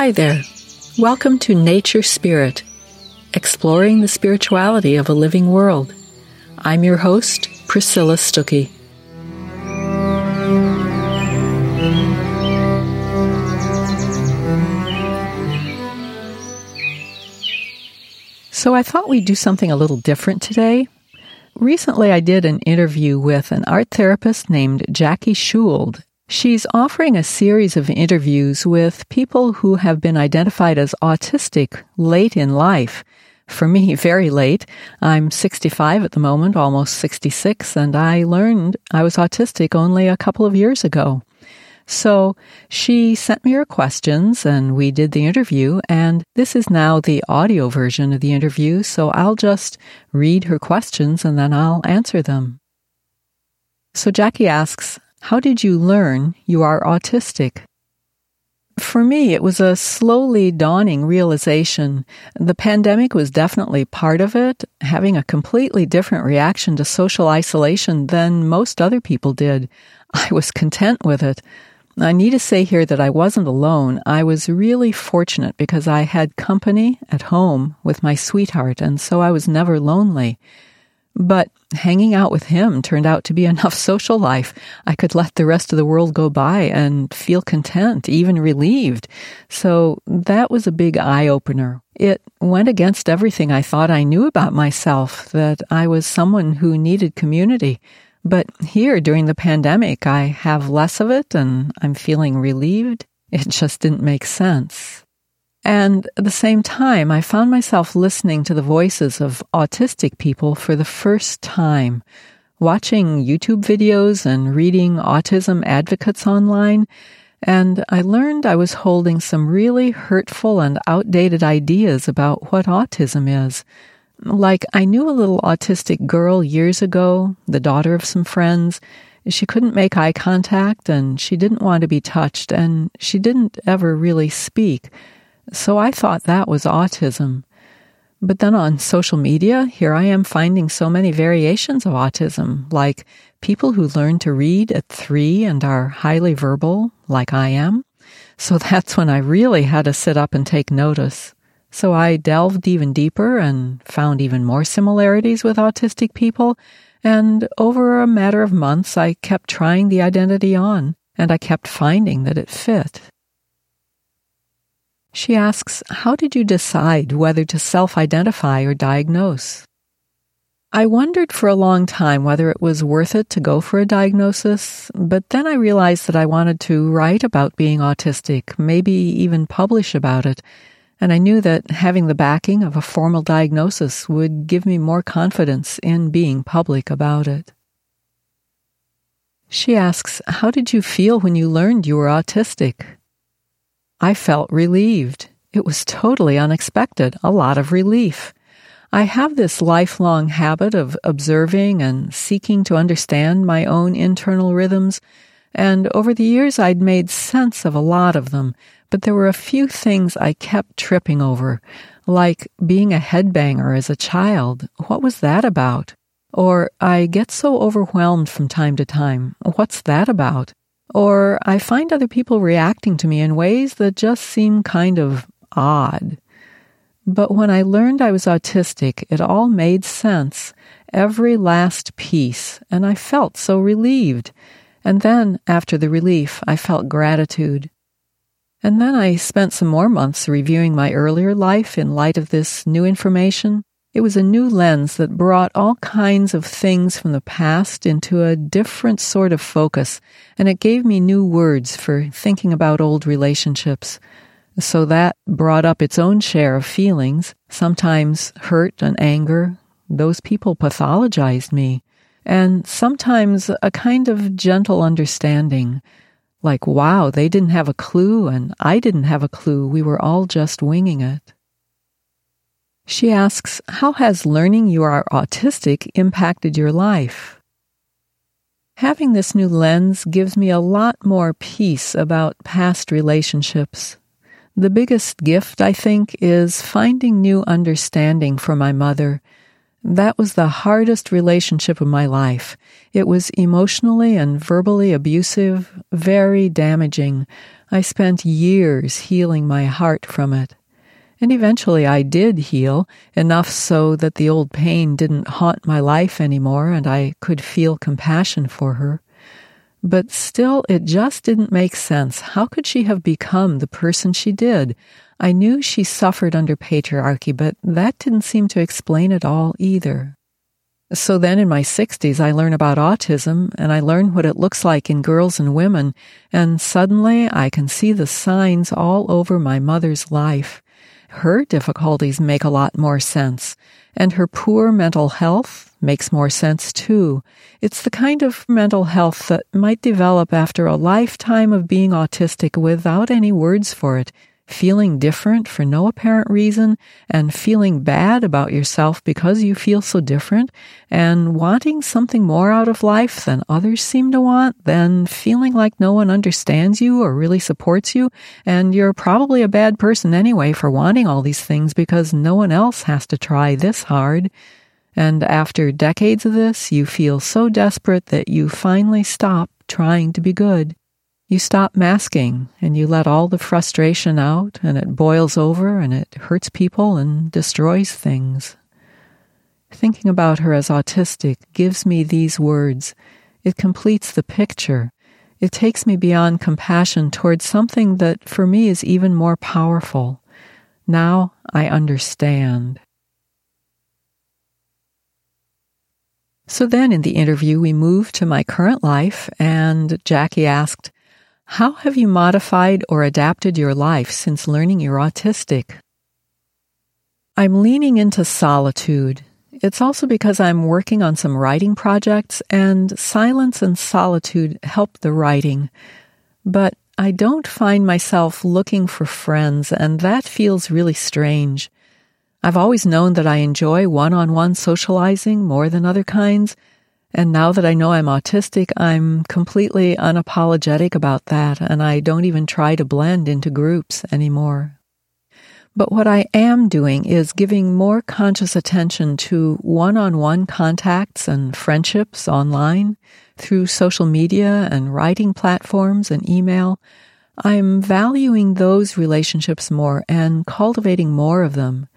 Hi there. Welcome to Nature Spirit, exploring the spirituality of a living world. I'm your host, Priscilla Stuckey. So I thought we'd do something a little different today. Recently, I did an interview with an art therapist named Jackie Schuld. She's offering a series of interviews with people who have been identified as autistic late in life. For me, very late. I'm 65 at the moment, almost 66, and I learned I was autistic only a couple of years ago. So she sent me her questions and we did the interview. And this is now the audio version of the interview. So I'll just read her questions and then I'll answer them. So Jackie asks, How did you learn you are autistic? For me, it was a slowly dawning realization. The pandemic was definitely part of it, having a completely different reaction to social isolation than most other people did. I was content with it. I need to say here that I wasn't alone. I was really fortunate because I had company at home with my sweetheart, and so I was never lonely. But hanging out with him turned out to be enough social life. I could let the rest of the world go by and feel content, even relieved. So that was a big eye opener. It went against everything I thought I knew about myself, that I was someone who needed community. But here during the pandemic, I have less of it and I'm feeling relieved. It just didn't make sense. And at the same time, I found myself listening to the voices of autistic people for the first time, watching YouTube videos and reading autism advocates online. And I learned I was holding some really hurtful and outdated ideas about what autism is. Like, I knew a little autistic girl years ago, the daughter of some friends. She couldn't make eye contact and she didn't want to be touched and she didn't ever really speak. So I thought that was autism. But then on social media, here I am finding so many variations of autism, like people who learn to read at three and are highly verbal, like I am. So that's when I really had to sit up and take notice. So I delved even deeper and found even more similarities with autistic people. And over a matter of months, I kept trying the identity on, and I kept finding that it fit. She asks, How did you decide whether to self identify or diagnose? I wondered for a long time whether it was worth it to go for a diagnosis, but then I realized that I wanted to write about being autistic, maybe even publish about it, and I knew that having the backing of a formal diagnosis would give me more confidence in being public about it. She asks, How did you feel when you learned you were autistic? I felt relieved. It was totally unexpected, a lot of relief. I have this lifelong habit of observing and seeking to understand my own internal rhythms, and over the years I'd made sense of a lot of them, but there were a few things I kept tripping over, like being a headbanger as a child. What was that about? Or I get so overwhelmed from time to time. What's that about? Or I find other people reacting to me in ways that just seem kind of odd. But when I learned I was autistic, it all made sense, every last piece, and I felt so relieved. And then, after the relief, I felt gratitude. And then I spent some more months reviewing my earlier life in light of this new information. It was a new lens that brought all kinds of things from the past into a different sort of focus, and it gave me new words for thinking about old relationships. So that brought up its own share of feelings, sometimes hurt and anger. Those people pathologized me. And sometimes a kind of gentle understanding like, wow, they didn't have a clue and I didn't have a clue. We were all just winging it. She asks, How has learning you are autistic impacted your life? Having this new lens gives me a lot more peace about past relationships. The biggest gift, I think, is finding new understanding for my mother. That was the hardest relationship of my life. It was emotionally and verbally abusive, very damaging. I spent years healing my heart from it. And eventually I did heal, enough so that the old pain didn't haunt my life anymore and I could feel compassion for her. But still, it just didn't make sense. How could she have become the person she did? I knew she suffered under patriarchy, but that didn't seem to explain it all either. So then in my 60s, I learn about autism and I learn what it looks like in girls and women, and suddenly I can see the signs all over my mother's life. Her difficulties make a lot more sense, and her poor mental health makes more sense too. It's the kind of mental health that might develop after a lifetime of being autistic without any words for it feeling different for no apparent reason and feeling bad about yourself because you feel so different and wanting something more out of life than others seem to want, then feeling like no one understands you or really supports you. And you're probably a bad person anyway for wanting all these things because no one else has to try this hard. And after decades of this, you feel so desperate that you finally stop trying to be good. You stop masking and you let all the frustration out, and it boils over and it hurts people and destroys things. Thinking about her as autistic gives me these words. It completes the picture. It takes me beyond compassion towards something that for me is even more powerful. Now I understand. So then in the interview, we moved to my current life, and Jackie asked, how have you modified or adapted your life since learning you're autistic? I'm leaning into solitude. It's also because I'm working on some writing projects, and silence and solitude help the writing. But I don't find myself looking for friends, and that feels really strange. I've always known that I enjoy one on one socializing more than other kinds, and now that I know I'm autistic, I'm completely unapologetic about that, and I don't even try to blend into groups anymore. But what I am doing is giving more conscious attention to one on one contacts and friendships online through social media and writing platforms and email. I'm valuing those relationships more and cultivating more of them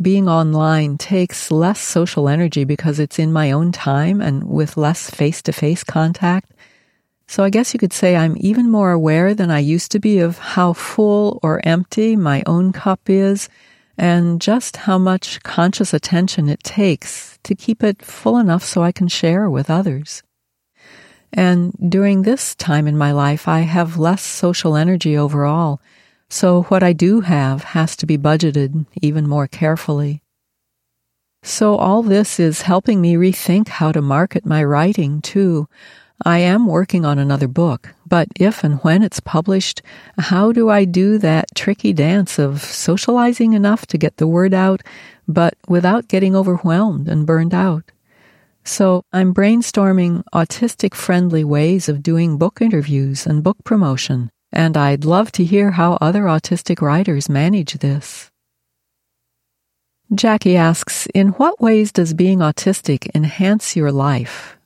being online takes less social energy because it's in my own time and with less face to face contact. So I guess you could say I'm even more aware than I used to be of how full or empty my own cup is and just how much conscious attention it takes to keep it full enough so I can share with others. And during this time in my life, I have less social energy overall so what I do have has to be budgeted even more carefully. So all this is helping me rethink how to market my writing too. I am working on another book, but if and when it's published, how do I do that tricky dance of socializing enough to get the word out, but without getting overwhelmed and burned out? So I'm brainstorming autistic friendly ways of doing book interviews and book promotion and I'd love to hear how other autistic writers manage this. Jackie asks, In what ways does being autistic enhance your life?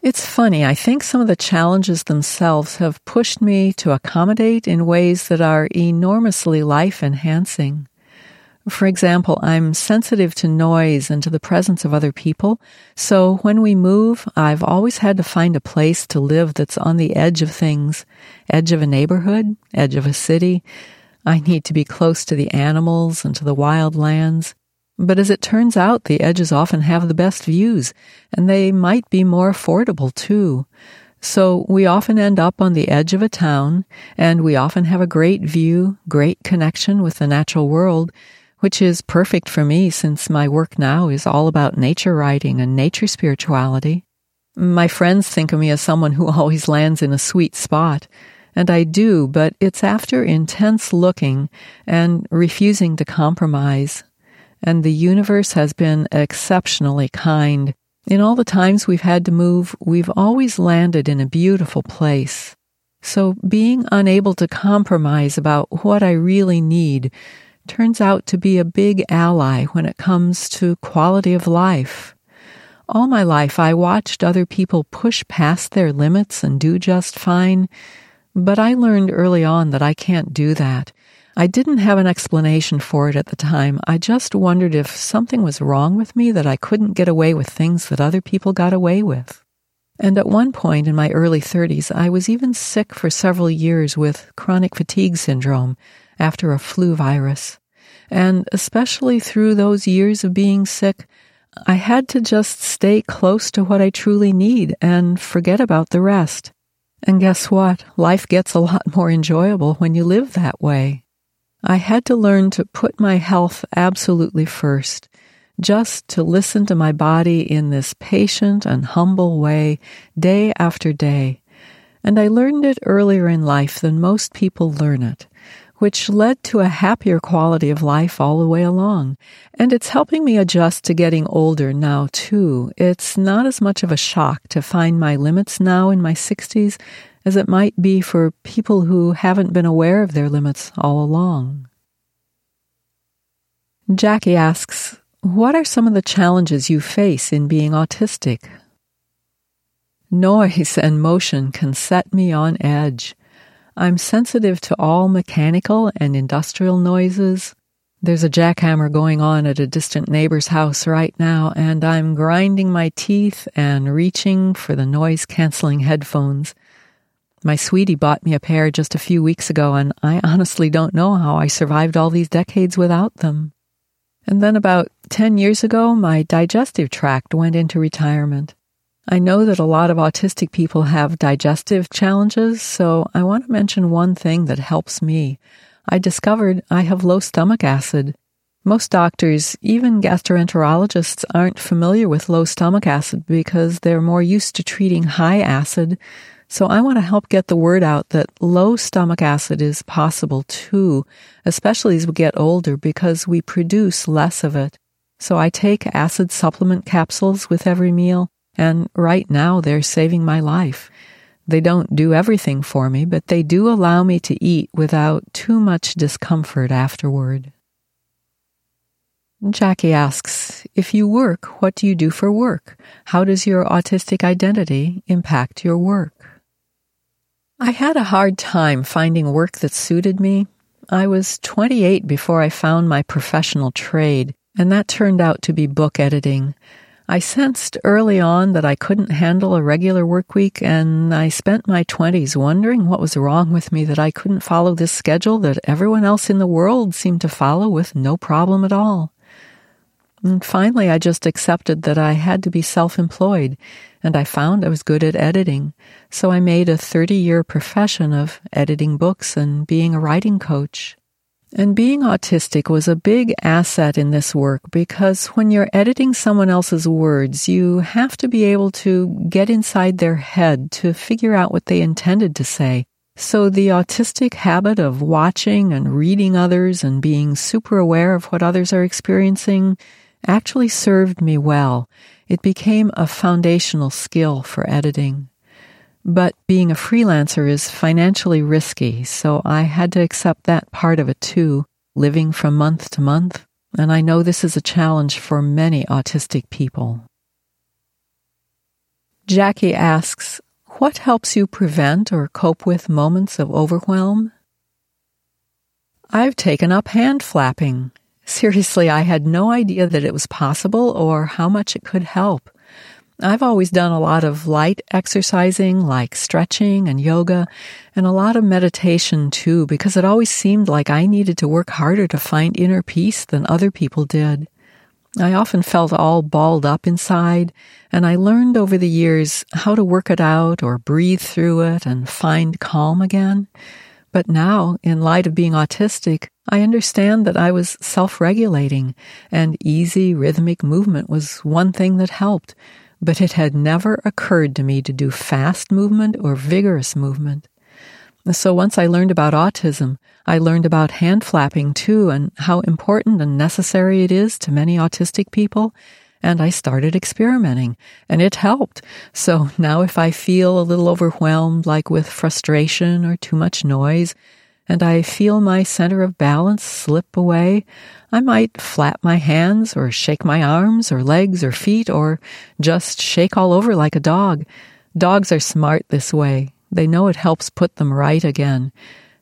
It's funny, I think some of the challenges themselves have pushed me to accommodate in ways that are enormously life enhancing. For example, I'm sensitive to noise and to the presence of other people. So when we move, I've always had to find a place to live that's on the edge of things, edge of a neighborhood, edge of a city. I need to be close to the animals and to the wild lands. But as it turns out, the edges often have the best views, and they might be more affordable too. So we often end up on the edge of a town, and we often have a great view, great connection with the natural world, which is perfect for me since my work now is all about nature writing and nature spirituality. My friends think of me as someone who always lands in a sweet spot, and I do, but it's after intense looking and refusing to compromise. And the universe has been exceptionally kind. In all the times we've had to move, we've always landed in a beautiful place. So being unable to compromise about what I really need turns out to be a big ally when it comes to quality of life. All my life, I watched other people push past their limits and do just fine, but I learned early on that I can't do that. I didn't have an explanation for it at the time. I just wondered if something was wrong with me that I couldn't get away with things that other people got away with. And at one point in my early 30s, I was even sick for several years with chronic fatigue syndrome after a flu virus. And especially through those years of being sick, I had to just stay close to what I truly need and forget about the rest. And guess what? Life gets a lot more enjoyable when you live that way. I had to learn to put my health absolutely first just to listen to my body in this patient and humble way day after day. And I learned it earlier in life than most people learn it, which led to a happier quality of life all the way along. And it's helping me adjust to getting older now, too. It's not as much of a shock to find my limits now in my 60s as it might be for people who haven't been aware of their limits all along. Jackie asks, what are some of the challenges you face in being autistic? Noise and motion can set me on edge. I'm sensitive to all mechanical and industrial noises. There's a jackhammer going on at a distant neighbor's house right now, and I'm grinding my teeth and reaching for the noise canceling headphones. My sweetie bought me a pair just a few weeks ago, and I honestly don't know how I survived all these decades without them. And then about 10 years ago, my digestive tract went into retirement. I know that a lot of autistic people have digestive challenges, so I want to mention one thing that helps me. I discovered I have low stomach acid. Most doctors, even gastroenterologists, aren't familiar with low stomach acid because they're more used to treating high acid, so I want to help get the word out that low stomach acid is possible too, especially as we get older because we produce less of it. So I take acid supplement capsules with every meal, and right now they're saving my life. They don't do everything for me, but they do allow me to eat without too much discomfort afterward. Jackie asks, if you work, what do you do for work? How does your autistic identity impact your work? I had a hard time finding work that suited me. I was 28 before I found my professional trade, and that turned out to be book editing. I sensed early on that I couldn't handle a regular work week, and I spent my 20s wondering what was wrong with me that I couldn't follow this schedule that everyone else in the world seemed to follow with no problem at all. And finally, I just accepted that I had to be self employed, and I found I was good at editing. So I made a 30 year profession of editing books and being a writing coach. And being autistic was a big asset in this work because when you're editing someone else's words, you have to be able to get inside their head to figure out what they intended to say. So the autistic habit of watching and reading others and being super aware of what others are experiencing actually served me well. It became a foundational skill for editing. But being a freelancer is financially risky, so I had to accept that part of it too, living from month to month. And I know this is a challenge for many autistic people. Jackie asks, What helps you prevent or cope with moments of overwhelm? I've taken up hand flapping. Seriously, I had no idea that it was possible or how much it could help. I've always done a lot of light exercising like stretching and yoga and a lot of meditation too because it always seemed like I needed to work harder to find inner peace than other people did. I often felt all balled up inside and I learned over the years how to work it out or breathe through it and find calm again. But now, in light of being autistic, I understand that I was self regulating, and easy rhythmic movement was one thing that helped, but it had never occurred to me to do fast movement or vigorous movement. So once I learned about autism, I learned about hand flapping too and how important and necessary it is to many autistic people. And I started experimenting and it helped. So now if I feel a little overwhelmed, like with frustration or too much noise, and I feel my center of balance slip away, I might flap my hands or shake my arms or legs or feet or just shake all over like a dog. Dogs are smart this way. They know it helps put them right again.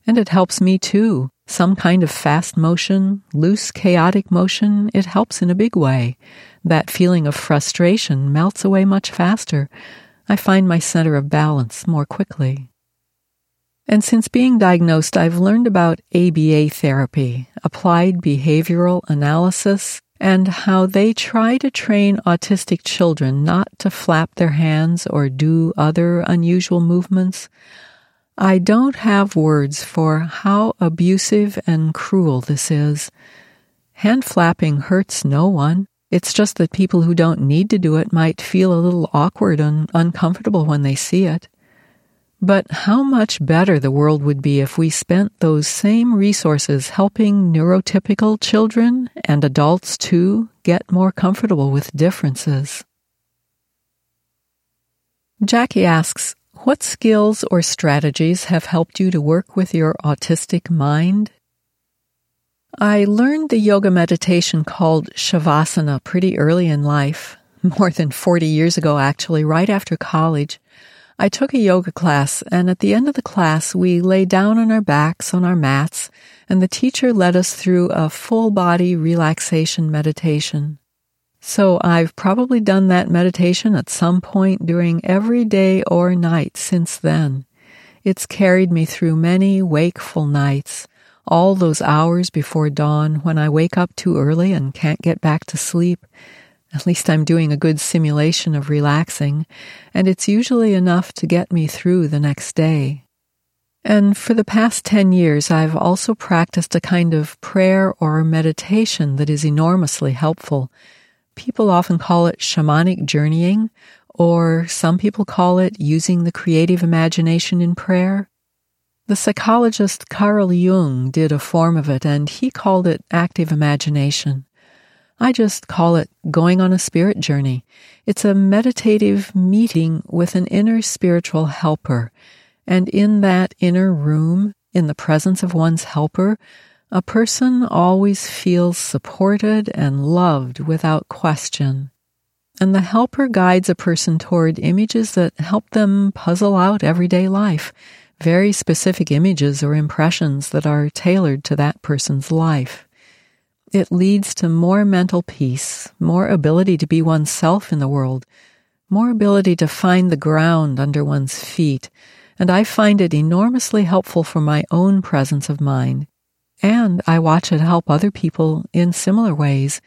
And it helps me too. Some kind of fast motion, loose, chaotic motion, it helps in a big way. That feeling of frustration melts away much faster. I find my center of balance more quickly. And since being diagnosed, I've learned about ABA therapy, applied behavioral analysis, and how they try to train autistic children not to flap their hands or do other unusual movements. I don't have words for how abusive and cruel this is. Hand flapping hurts no one. It's just that people who don't need to do it might feel a little awkward and uncomfortable when they see it. But how much better the world would be if we spent those same resources helping neurotypical children and adults too get more comfortable with differences. Jackie asks, what skills or strategies have helped you to work with your autistic mind? I learned the yoga meditation called Shavasana pretty early in life, more than 40 years ago actually, right after college. I took a yoga class, and at the end of the class, we lay down on our backs on our mats, and the teacher led us through a full body relaxation meditation. So I've probably done that meditation at some point during every day or night since then. It's carried me through many wakeful nights, all those hours before dawn when I wake up too early and can't get back to sleep, at least I'm doing a good simulation of relaxing, and it's usually enough to get me through the next day. And for the past 10 years, I've also practiced a kind of prayer or meditation that is enormously helpful. People often call it shamanic journeying, or some people call it using the creative imagination in prayer. The psychologist Carl Jung did a form of it, and he called it active imagination. I just call it going on a spirit journey. It's a meditative meeting with an inner spiritual helper. And in that inner room, in the presence of one's helper, a person always feels supported and loved without question. And the helper guides a person toward images that help them puzzle out everyday life, very specific images or impressions that are tailored to that person's life. It leads to more mental peace, more ability to be oneself in the world, more ability to find the ground under one's feet, and I find it enormously helpful for my own presence of mind. And I watch it help other people in similar ways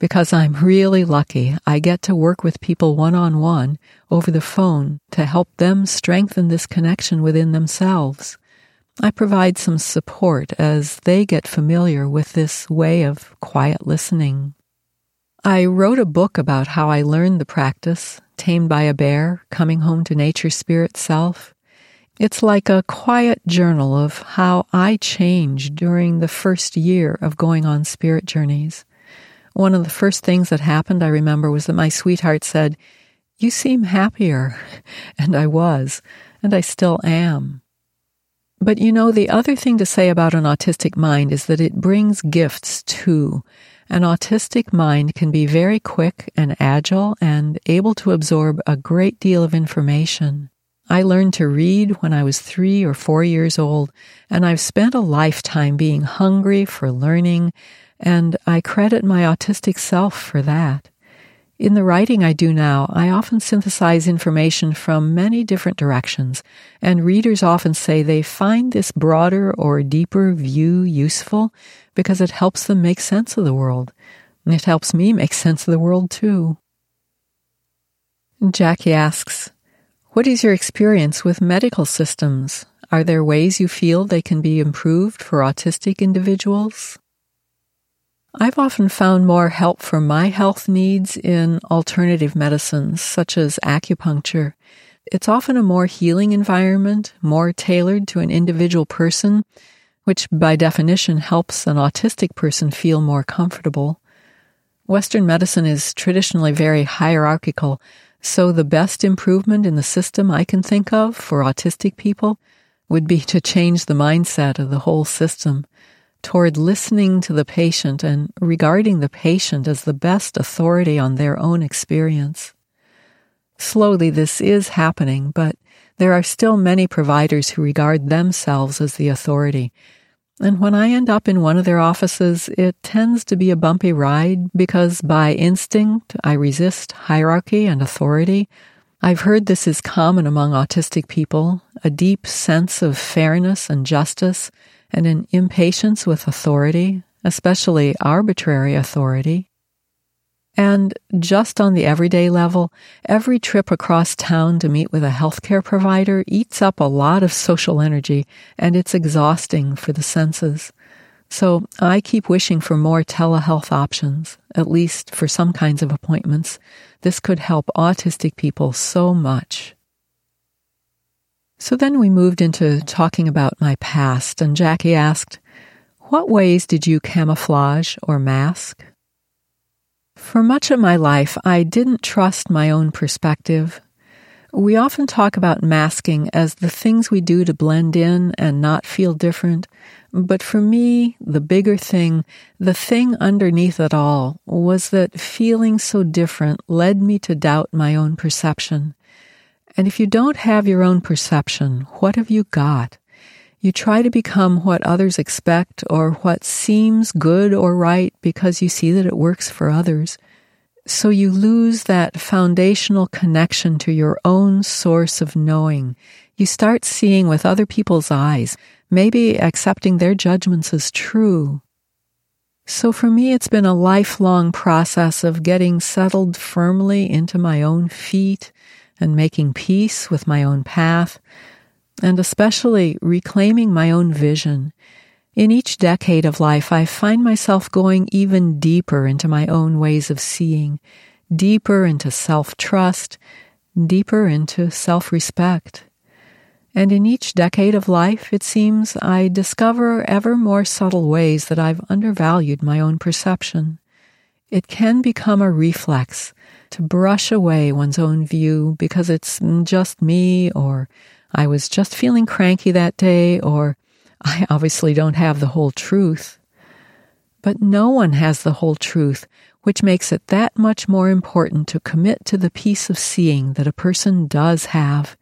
because I'm really lucky. I get to work with people one on one over the phone to help them strengthen this connection within themselves. I provide some support as they get familiar with this way of quiet listening. I wrote a book about how I learned the practice, Tamed by a Bear, Coming Home to Nature Spirit Self. It's like a quiet journal of how I changed during the first year of going on spirit journeys. One of the first things that happened, I remember, was that my sweetheart said, You seem happier. And I was, and I still am. But you know, the other thing to say about an autistic mind is that it brings gifts too. An autistic mind can be very quick and agile and able to absorb a great deal of information. I learned to read when I was three or four years old, and I've spent a lifetime being hungry for learning, and I credit my autistic self for that. In the writing I do now, I often synthesize information from many different directions, and readers often say they find this broader or deeper view useful because it helps them make sense of the world. And it helps me make sense of the world too. Jackie asks, What is your experience with medical systems? Are there ways you feel they can be improved for autistic individuals? I've often found more help for my health needs in alternative medicines, such as acupuncture. It's often a more healing environment, more tailored to an individual person, which by definition helps an autistic person feel more comfortable. Western medicine is traditionally very hierarchical, so the best improvement in the system I can think of for autistic people would be to change the mindset of the whole system toward listening to the patient and regarding the patient as the best authority on their own experience. Slowly, this is happening, but there are still many providers who regard themselves as the authority. And when I end up in one of their offices, it tends to be a bumpy ride because by instinct I resist hierarchy and authority. I've heard this is common among autistic people, a deep sense of fairness and justice and an impatience with authority, especially arbitrary authority. And just on the everyday level, every trip across town to meet with a healthcare provider eats up a lot of social energy and it's exhausting for the senses. So I keep wishing for more telehealth options, at least for some kinds of appointments. This could help autistic people so much. So then we moved into talking about my past, and Jackie asked, What ways did you camouflage or mask? For much of my life, I didn't trust my own perspective. We often talk about masking as the things we do to blend in and not feel different. But for me, the bigger thing, the thing underneath it all, was that feeling so different led me to doubt my own perception. And if you don't have your own perception, what have you got? You try to become what others expect or what seems good or right because you see that it works for others. So you lose that foundational connection to your own source of knowing. You start seeing with other people's eyes, maybe accepting their judgments as true. So for me, it's been a lifelong process of getting settled firmly into my own feet and making peace with my own path, and especially reclaiming my own vision. In each decade of life, I find myself going even deeper into my own ways of seeing, deeper into self trust, deeper into self respect. And in each decade of life, it seems I discover ever more subtle ways that I've undervalued my own perception. It can become a reflex to brush away one's own view because it's just me, or I was just feeling cranky that day, or I obviously don't have the whole truth. But no one has the whole truth, which makes it that much more important to commit to the piece of seeing that a person does have,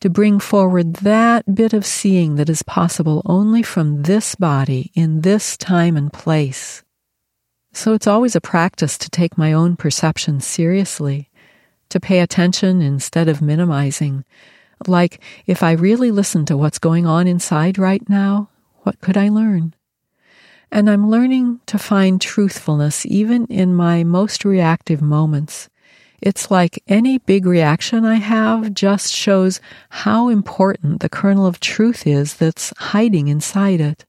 to bring forward that bit of seeing that is possible only from this body in this time and place. So it's always a practice to take my own perception seriously, to pay attention instead of minimizing. Like, if I really listen to what's going on inside right now, what could I learn? And I'm learning to find truthfulness even in my most reactive moments. It's like any big reaction I have just shows how important the kernel of truth is that's hiding inside it.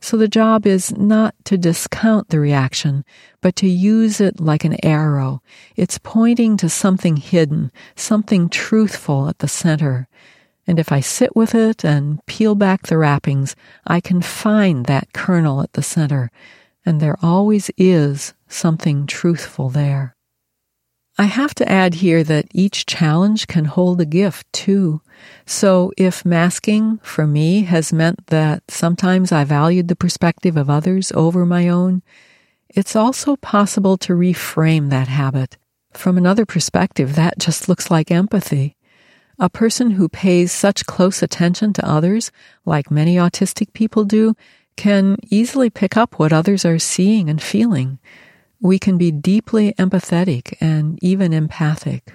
So the job is not to discount the reaction, but to use it like an arrow. It's pointing to something hidden, something truthful at the center. And if I sit with it and peel back the wrappings, I can find that kernel at the center. And there always is something truthful there. I have to add here that each challenge can hold a gift too. So if masking for me has meant that sometimes I valued the perspective of others over my own, it's also possible to reframe that habit. From another perspective, that just looks like empathy. A person who pays such close attention to others, like many autistic people do, can easily pick up what others are seeing and feeling we can be deeply empathetic and even empathic.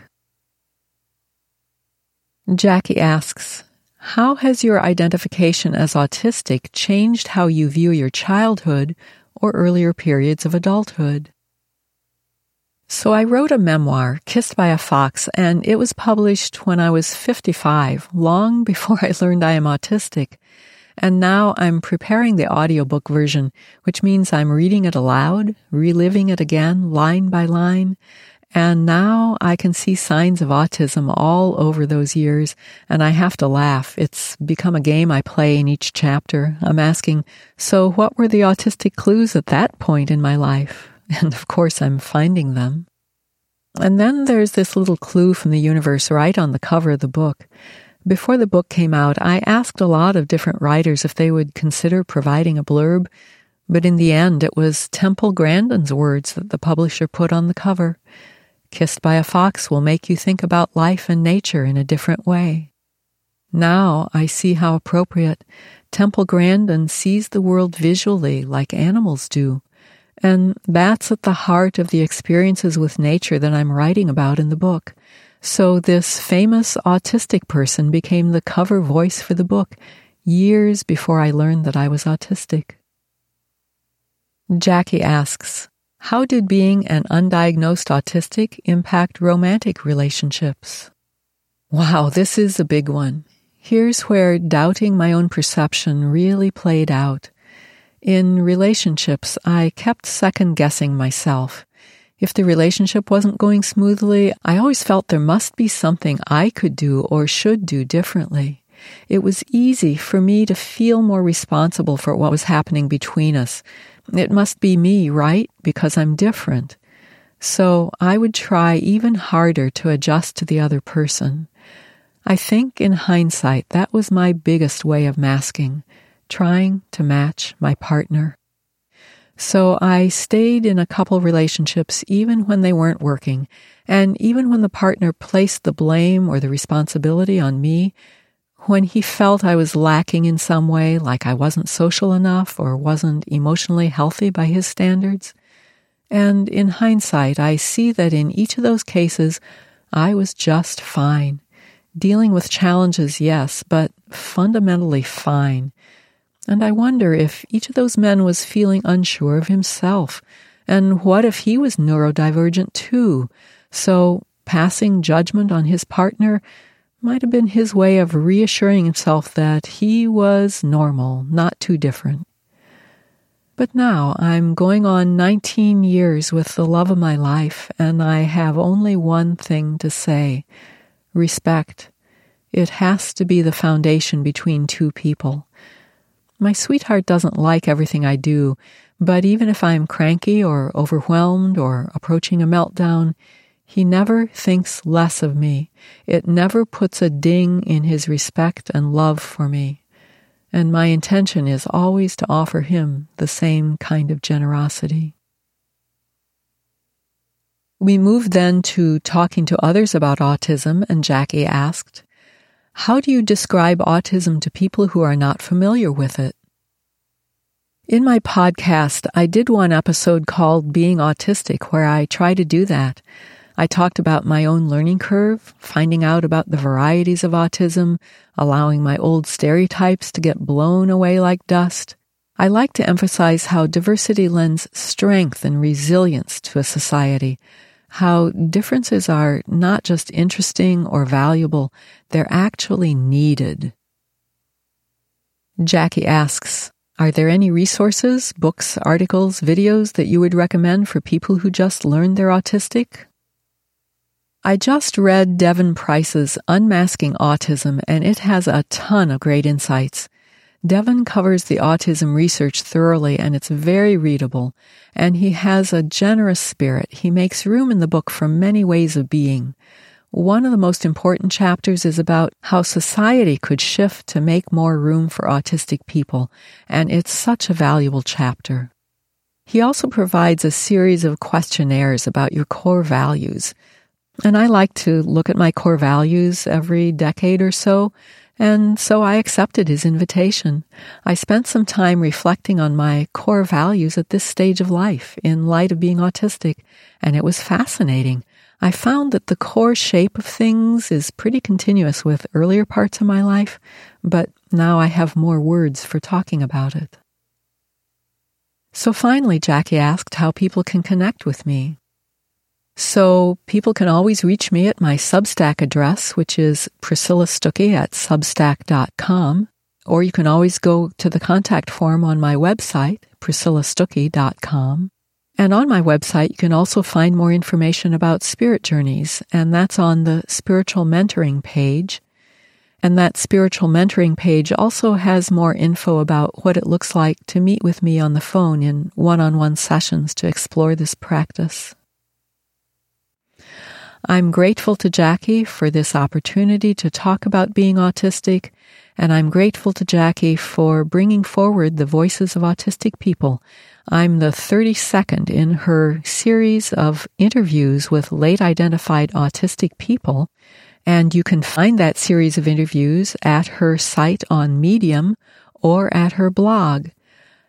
Jackie asks, How has your identification as autistic changed how you view your childhood or earlier periods of adulthood? So I wrote a memoir, Kissed by a Fox, and it was published when I was 55, long before I learned I am autistic. And now I'm preparing the audiobook version, which means I'm reading it aloud, reliving it again, line by line. And now I can see signs of autism all over those years, and I have to laugh. It's become a game I play in each chapter. I'm asking, so what were the autistic clues at that point in my life? And of course, I'm finding them. And then there's this little clue from the universe right on the cover of the book. Before the book came out, I asked a lot of different writers if they would consider providing a blurb, but in the end, it was Temple Grandin's words that the publisher put on the cover. Kissed by a Fox will make you think about life and nature in a different way. Now I see how appropriate. Temple Grandin sees the world visually like animals do. And that's at the heart of the experiences with nature that I'm writing about in the book. So this famous autistic person became the cover voice for the book years before I learned that I was autistic. Jackie asks, How did being an undiagnosed autistic impact romantic relationships? Wow, this is a big one. Here's where doubting my own perception really played out. In relationships, I kept second guessing myself. If the relationship wasn't going smoothly, I always felt there must be something I could do or should do differently. It was easy for me to feel more responsible for what was happening between us. It must be me, right? Because I'm different. So I would try even harder to adjust to the other person. I think in hindsight, that was my biggest way of masking, trying to match my partner. So I stayed in a couple relationships even when they weren't working. And even when the partner placed the blame or the responsibility on me, when he felt I was lacking in some way, like I wasn't social enough or wasn't emotionally healthy by his standards. And in hindsight, I see that in each of those cases, I was just fine. Dealing with challenges, yes, but fundamentally fine. And I wonder if each of those men was feeling unsure of himself. And what if he was neurodivergent too? So passing judgment on his partner might have been his way of reassuring himself that he was normal, not too different. But now I'm going on 19 years with the love of my life, and I have only one thing to say respect. It has to be the foundation between two people. My sweetheart doesn't like everything I do, but even if I'm cranky or overwhelmed or approaching a meltdown, he never thinks less of me. It never puts a ding in his respect and love for me. And my intention is always to offer him the same kind of generosity. We moved then to talking to others about autism, and Jackie asked, how do you describe autism to people who are not familiar with it? In my podcast, I did one episode called Being Autistic where I try to do that. I talked about my own learning curve, finding out about the varieties of autism, allowing my old stereotypes to get blown away like dust. I like to emphasize how diversity lends strength and resilience to a society, how differences are not just interesting or valuable, they're actually needed. Jackie asks, are there any resources, books, articles, videos that you would recommend for people who just learned they're autistic? I just read Devon Price's Unmasking Autism, and it has a ton of great insights. Devon covers the autism research thoroughly and it's very readable, and he has a generous spirit. He makes room in the book for many ways of being. One of the most important chapters is about how society could shift to make more room for autistic people, and it's such a valuable chapter. He also provides a series of questionnaires about your core values. And I like to look at my core values every decade or so and so I accepted his invitation. I spent some time reflecting on my core values at this stage of life in light of being autistic, and it was fascinating. I found that the core shape of things is pretty continuous with earlier parts of my life, but now I have more words for talking about it. So finally, Jackie asked how people can connect with me. So people can always reach me at my Substack address, which is Priscilla Stuckey at substack.com, or you can always go to the contact form on my website, priscillastuckey.com. And on my website, you can also find more information about spirit journeys, and that's on the spiritual mentoring page. And that spiritual mentoring page also has more info about what it looks like to meet with me on the phone in one on one sessions to explore this practice. I'm grateful to Jackie for this opportunity to talk about being autistic, and I'm grateful to Jackie for bringing forward the voices of autistic people. I'm the 32nd in her series of interviews with late identified autistic people, and you can find that series of interviews at her site on Medium or at her blog.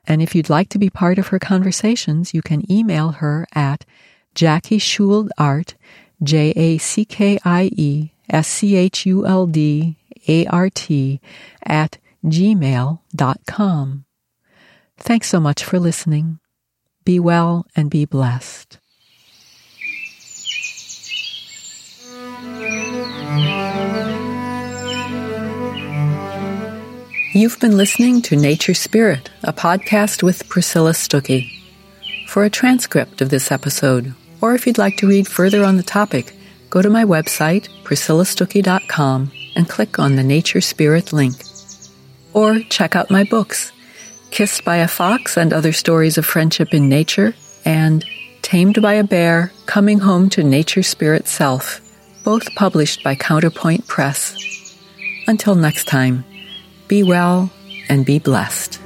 And if you'd like to be part of her conversations, you can email her at Jackie Art, J A C K I E S C H U L D A R T, at gmail.com. Thanks so much for listening. Be well and be blessed. You've been listening to Nature Spirit, a podcast with Priscilla Stuckey. For a transcript of this episode, or if you'd like to read further on the topic, go to my website, priscillastuckey.com, and click on the Nature Spirit link. Or check out my books, Kissed by a Fox and Other Stories of Friendship in Nature, and Tamed by a Bear, Coming Home to Nature Spirit Self, both published by Counterpoint Press. Until next time, be well and be blessed.